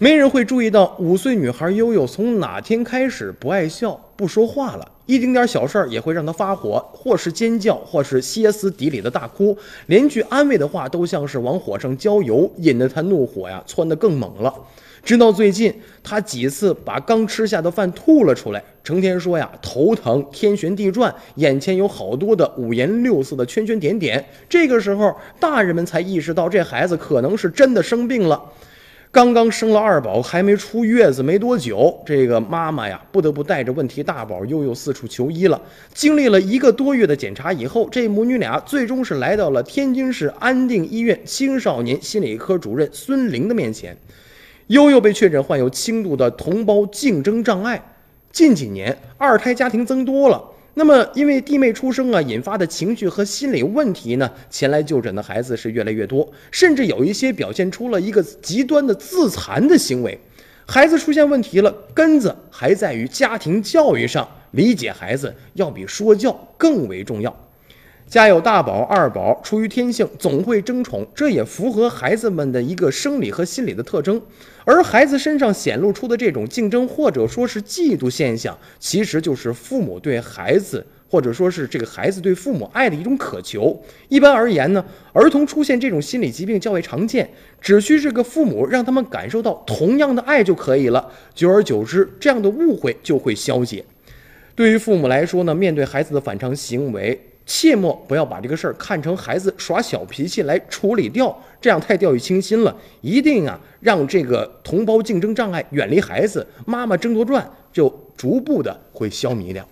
没人会注意到五岁女孩悠悠从哪天开始不爱笑、不说话了，一丁点小事儿也会让她发火，或是尖叫，或是歇斯底里的大哭，连句安慰的话都像是往火上浇油，引得她怒火呀窜得更猛了。直到最近，她几次把刚吃下的饭吐了出来，成天说呀头疼、天旋地转，眼前有好多的五颜六色的圈圈点点。这个时候，大人们才意识到这孩子可能是真的生病了。刚刚生了二宝，还没出月子没多久，这个妈妈呀，不得不带着问题大宝悠悠四处求医了。经历了一个多月的检查以后，这母女俩最终是来到了天津市安定医院青少年心理科主任孙玲的面前。悠悠被确诊患有轻度的同胞竞争障碍，近几年二胎家庭增多了。那么，因为弟妹出生啊引发的情绪和心理问题呢，前来就诊的孩子是越来越多，甚至有一些表现出了一个极端的自残的行为。孩子出现问题了，根子还在于家庭教育上，理解孩子要比说教更为重要。家有大宝、二宝，出于天性总会争宠，这也符合孩子们的一个生理和心理的特征。而孩子身上显露出的这种竞争或者说是嫉妒现象，其实就是父母对孩子或者说是这个孩子对父母爱的一种渴求。一般而言呢，儿童出现这种心理疾病较为常见，只需这个父母让他们感受到同样的爱就可以了。久而久之，这样的误会就会消解。对于父母来说呢，面对孩子的反常行为，切莫不要把这个事儿看成孩子耍小脾气来处理掉，这样太掉以轻心了。一定啊，让这个同胞竞争障碍远离孩子，妈妈争夺战就逐步的会消弭掉。